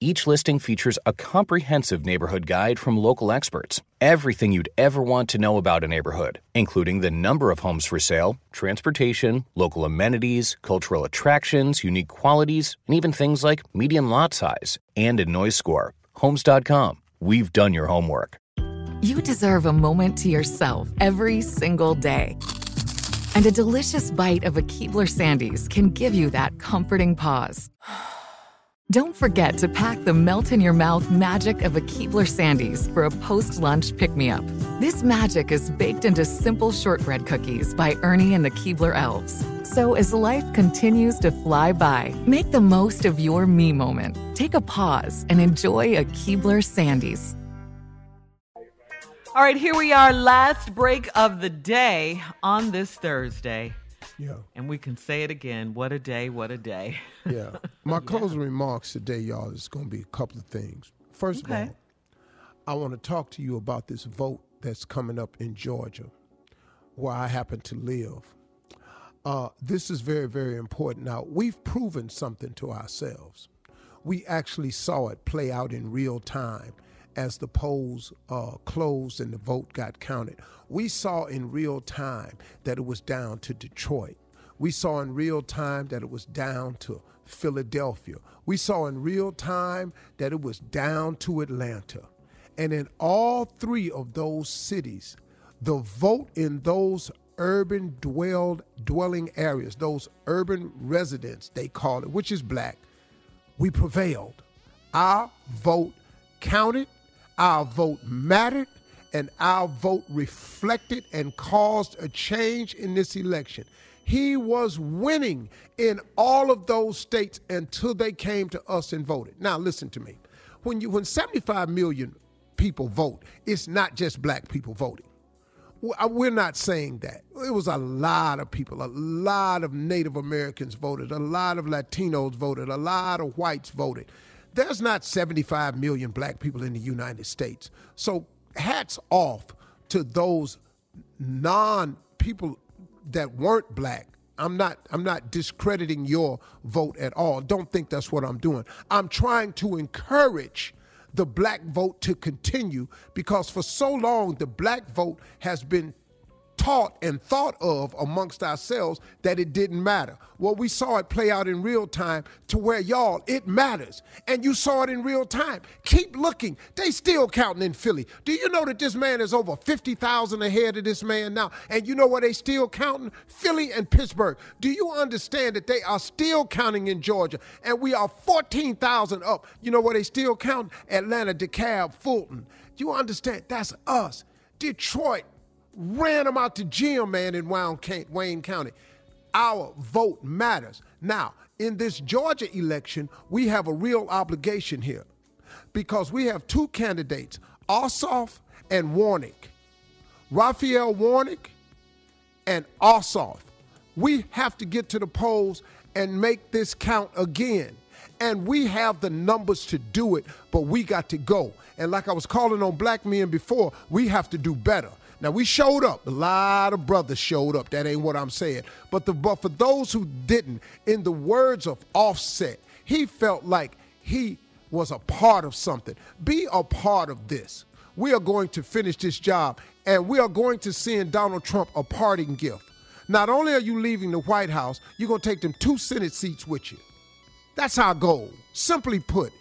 Each listing features a comprehensive neighborhood guide from local experts. Everything you'd ever want to know about a neighborhood, including the number of homes for sale, transportation, local amenities, cultural attractions, unique qualities, and even things like median lot size and a noise score. Homes.com. We've done your homework. You deserve a moment to yourself every single day. And a delicious bite of a Keebler Sandies can give you that comforting pause. Don't forget to pack the melt in your mouth magic of a Keebler Sandies for a post lunch pick me up. This magic is baked into simple shortbread cookies by Ernie and the Keebler Elves. So as life continues to fly by, make the most of your me moment. Take a pause and enjoy a Keebler Sandies. All right, here we are, last break of the day on this Thursday. Yeah. And we can say it again. What a day, what a day. Yeah. My closing remarks today, y'all, is going to be a couple of things. First Okay. of all, I want to talk to you about this vote that's coming up in Georgia, where I happen to live. Uh, this is very, very important. Now, we've proven something to ourselves. We actually saw it play out in real time as the polls uh, closed and the vote got counted. We saw in real time that it was down to Detroit. We saw in real time that it was down to Philadelphia. We saw in real time that it was down to Atlanta. And in all three of those cities, the vote in those urban dwelled dwelling areas, those urban residents, they call it, which is black, we prevailed. Our vote counted, our vote mattered, and our vote reflected and caused a change in this election. He was winning in all of those states until they came to us and voted. Now listen to me. When you when 75 million people vote, it's not just black people voting. We're not saying that. It was a lot of people, a lot of Native Americans voted, a lot of Latinos voted, a lot of whites voted. There's not 75 million black people in the United States. So hats off to those non people that weren't black. I'm not I'm not discrediting your vote at all. Don't think that's what I'm doing. I'm trying to encourage the black vote to continue because for so long the black vote has been taught and thought of amongst ourselves that it didn't matter. Well, we saw it play out in real time to where y'all, it matters. And you saw it in real time. Keep looking. They still counting in Philly. Do you know that this man is over 50,000 ahead of this man now? And you know where they still counting? Philly and Pittsburgh. Do you understand that they are still counting in Georgia? And we are 14,000 up. You know where they still count? Atlanta, DeKalb, Fulton. Do you understand? That's us. Detroit, ran them out to jail, man, in Wayne County. our vote matters. Now, in this Georgia election, we have a real obligation here because we have two candidates, Ossoff and Warnock. Raphael Warnock and Ossoff. We have to get to the polls and make this count again. And we have the numbers to do it, but we got to go. And like I was calling on black men before, we have to do better. Now we showed up. A lot of brothers showed up. That ain't what I'm saying. But the but for those who didn't, in the words of Offset, he felt like he was a part of something. Be a part of this. We are going to finish this job, and we are going to send Donald Trump a parting gift. Not only are you leaving the White House, you're going to take them two Senate seats with you. That's our goal. Simply put,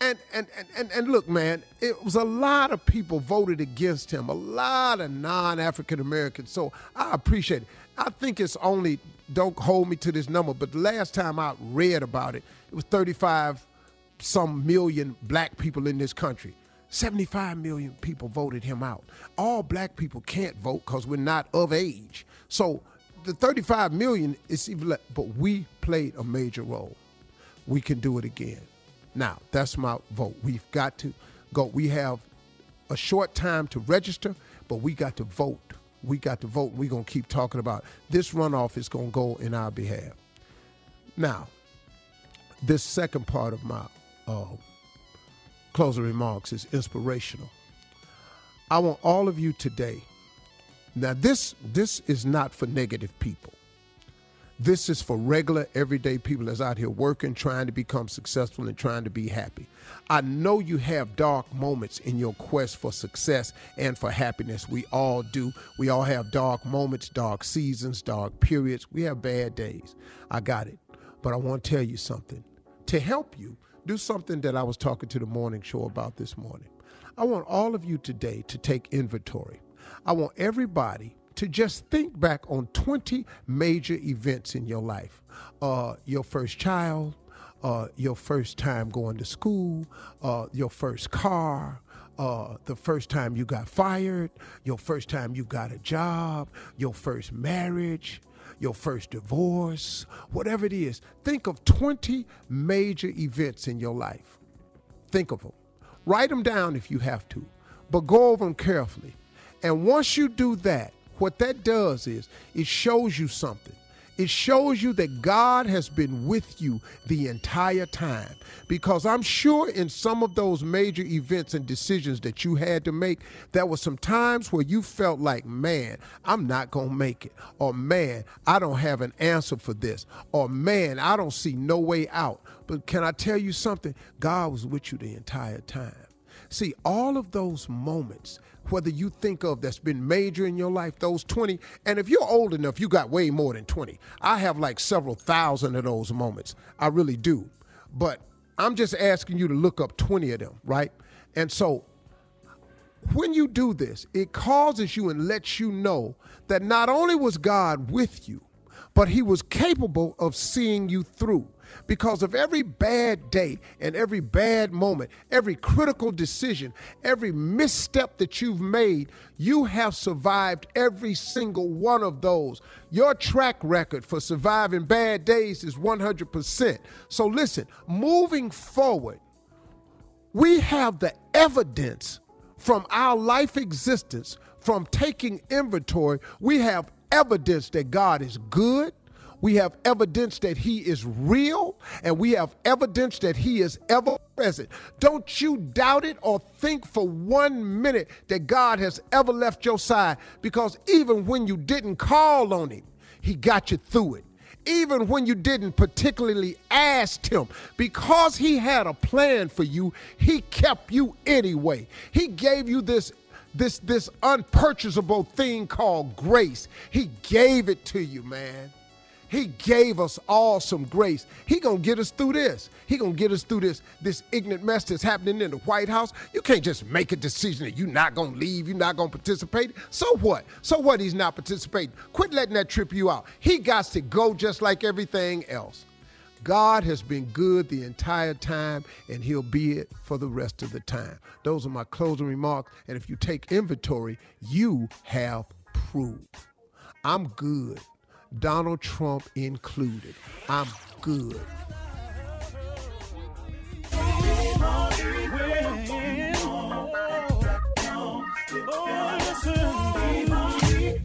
and, and and and look, man, it was a lot of people voted against him, a lot of non-African Americans. So I appreciate it. I think it's only don't hold me to this number, but the last time I read about it, it was 35 some million black people in this country. 75 million people voted him out. All black people can't vote because we're not of age. So the 35 million is even, but we played a major role. We can do it again. Now, that's my vote. We've got to go. We have a short time to register, but we got to vote. We got to vote. We're going to keep talking about it. this runoff is going to go in our behalf. Now, this second part of my uh, closing remarks is inspirational. I want all of you today. Now, this this is not for negative people. This is for regular, everyday people that's out here working, trying to become successful, and trying to be happy. I know you have dark moments in your quest for success and for happiness. We all do. We all have dark moments, dark seasons, dark periods. We have bad days. I got it. But I want to tell you something. To help you, do something that I was talking to the morning show about this morning. I want all of you today to take inventory. I want everybody to just think back on 20 major events in your life uh, your first child, uh, your first time going to school, uh, your first car, uh, the first time you got fired, your first time you got a job, your first marriage, your first divorce, whatever it is. Think of 20 major events in your life. Think of them. Write them down if you have to, but go over them carefully. And once you do that, what that does is it shows you something. It shows you that God has been with you the entire time. Because I'm sure in some of those major events and decisions that you had to make, there were some times where you felt like, man, I'm not going to make it. Or, man, I don't have an answer for this. Or, man, I don't see no way out. But can I tell you something? God was with you the entire time. See, all of those moments whether you think of that's been major in your life, those 20. And if you're old enough, you got way more than 20. I have like several thousand of those moments. I really do. But I'm just asking you to look up 20 of them, right? And so when you do this, it causes you and lets you know that not only was God with you, but he was capable of seeing you through because of every bad day and every bad moment, every critical decision, every misstep that you've made, you have survived every single one of those. Your track record for surviving bad days is 100%. So listen, moving forward, we have the evidence from our life existence, from taking inventory, we have evidence that God is good, we have evidence that he is real, and we have evidence that he is ever present. Don't you doubt it or think for one minute that God has ever left your side, because even when you didn't call on him, he got you through it. Even when you didn't particularly ask him, because he had a plan for you, he kept you anyway. He gave you this this this unpurchasable thing called grace. He gave it to you, man. He gave us all some grace. He gonna get us through this. He gonna get us through this this ignorant mess that's happening in the White House. You can't just make a decision that you're not gonna leave, you're not gonna participate. So what? So what? He's not participating. Quit letting that trip you out. He got to go just like everything else. God has been good the entire time, and He'll be it for the rest of the time. Those are my closing remarks. And if you take inventory, you have proof. I'm good. Donald Trump included. I'm good.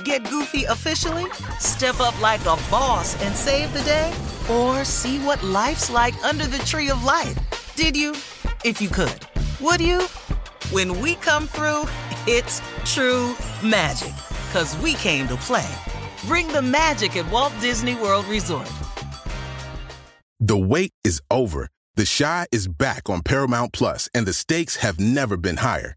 get goofy officially? Step up like a boss and save the day? Or see what life's like under the tree of life? Did you? If you could. Would you? When we come through, it's true magic. Cause we came to play. Bring the magic at Walt Disney World Resort. The wait is over. The Chi is back on Paramount Plus, and the stakes have never been higher.